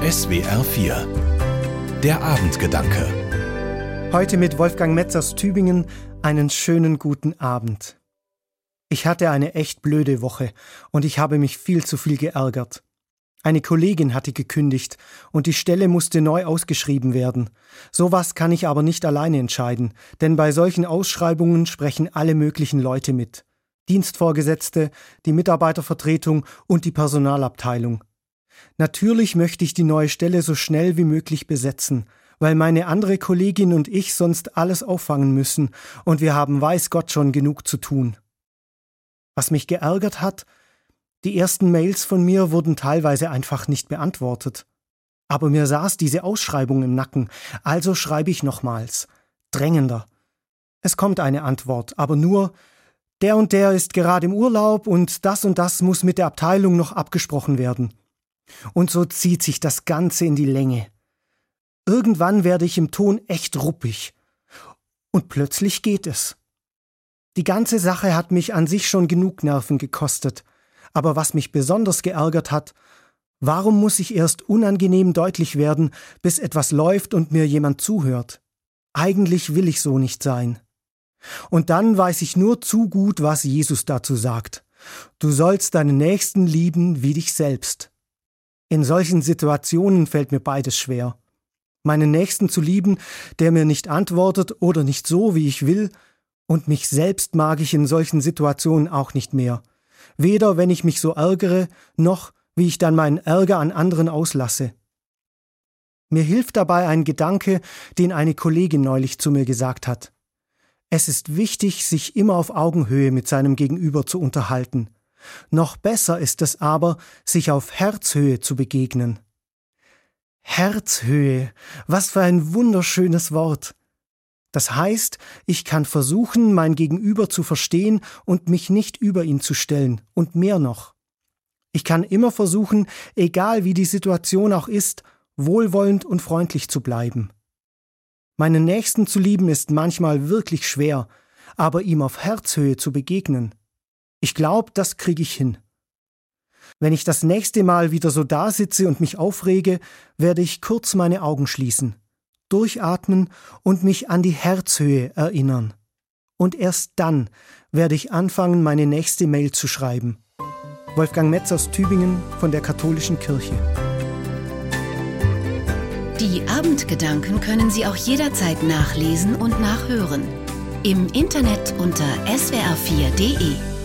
SWR 4 Der Abendgedanke Heute mit Wolfgang Metz aus Tübingen einen schönen guten Abend. Ich hatte eine echt blöde Woche und ich habe mich viel zu viel geärgert. Eine Kollegin hatte gekündigt und die Stelle musste neu ausgeschrieben werden. Sowas kann ich aber nicht alleine entscheiden, denn bei solchen Ausschreibungen sprechen alle möglichen Leute mit. Dienstvorgesetzte, die Mitarbeitervertretung und die Personalabteilung. Natürlich möchte ich die neue Stelle so schnell wie möglich besetzen, weil meine andere Kollegin und ich sonst alles auffangen müssen, und wir haben weiß Gott schon genug zu tun. Was mich geärgert hat, die ersten Mails von mir wurden teilweise einfach nicht beantwortet. Aber mir saß diese Ausschreibung im Nacken, also schreibe ich nochmals. Drängender. Es kommt eine Antwort, aber nur, der und der ist gerade im Urlaub und das und das muss mit der Abteilung noch abgesprochen werden. Und so zieht sich das Ganze in die Länge. Irgendwann werde ich im Ton echt ruppig. Und plötzlich geht es. Die ganze Sache hat mich an sich schon genug Nerven gekostet. Aber was mich besonders geärgert hat, warum muss ich erst unangenehm deutlich werden, bis etwas läuft und mir jemand zuhört? Eigentlich will ich so nicht sein. Und dann weiß ich nur zu gut, was Jesus dazu sagt. Du sollst deinen Nächsten lieben wie dich selbst. In solchen Situationen fällt mir beides schwer. Meinen Nächsten zu lieben, der mir nicht antwortet oder nicht so, wie ich will, und mich selbst mag ich in solchen Situationen auch nicht mehr. Weder wenn ich mich so ärgere, noch wie ich dann meinen Ärger an anderen auslasse. Mir hilft dabei ein Gedanke, den eine Kollegin neulich zu mir gesagt hat. Es ist wichtig, sich immer auf Augenhöhe mit seinem Gegenüber zu unterhalten. Noch besser ist es aber, sich auf Herzhöhe zu begegnen. Herzhöhe, was für ein wunderschönes Wort. Das heißt, ich kann versuchen, mein Gegenüber zu verstehen und mich nicht über ihn zu stellen, und mehr noch. Ich kann immer versuchen, egal wie die Situation auch ist, wohlwollend und freundlich zu bleiben. Meinen Nächsten zu lieben ist manchmal wirklich schwer, aber ihm auf Herzhöhe zu begegnen, ich glaube, das kriege ich hin. Wenn ich das nächste Mal wieder so da sitze und mich aufrege, werde ich kurz meine Augen schließen, durchatmen und mich an die Herzhöhe erinnern. Und erst dann werde ich anfangen, meine nächste Mail zu schreiben. Wolfgang Metz aus Tübingen von der Katholischen Kirche. Die Abendgedanken können Sie auch jederzeit nachlesen und nachhören. Im Internet unter swr4.de.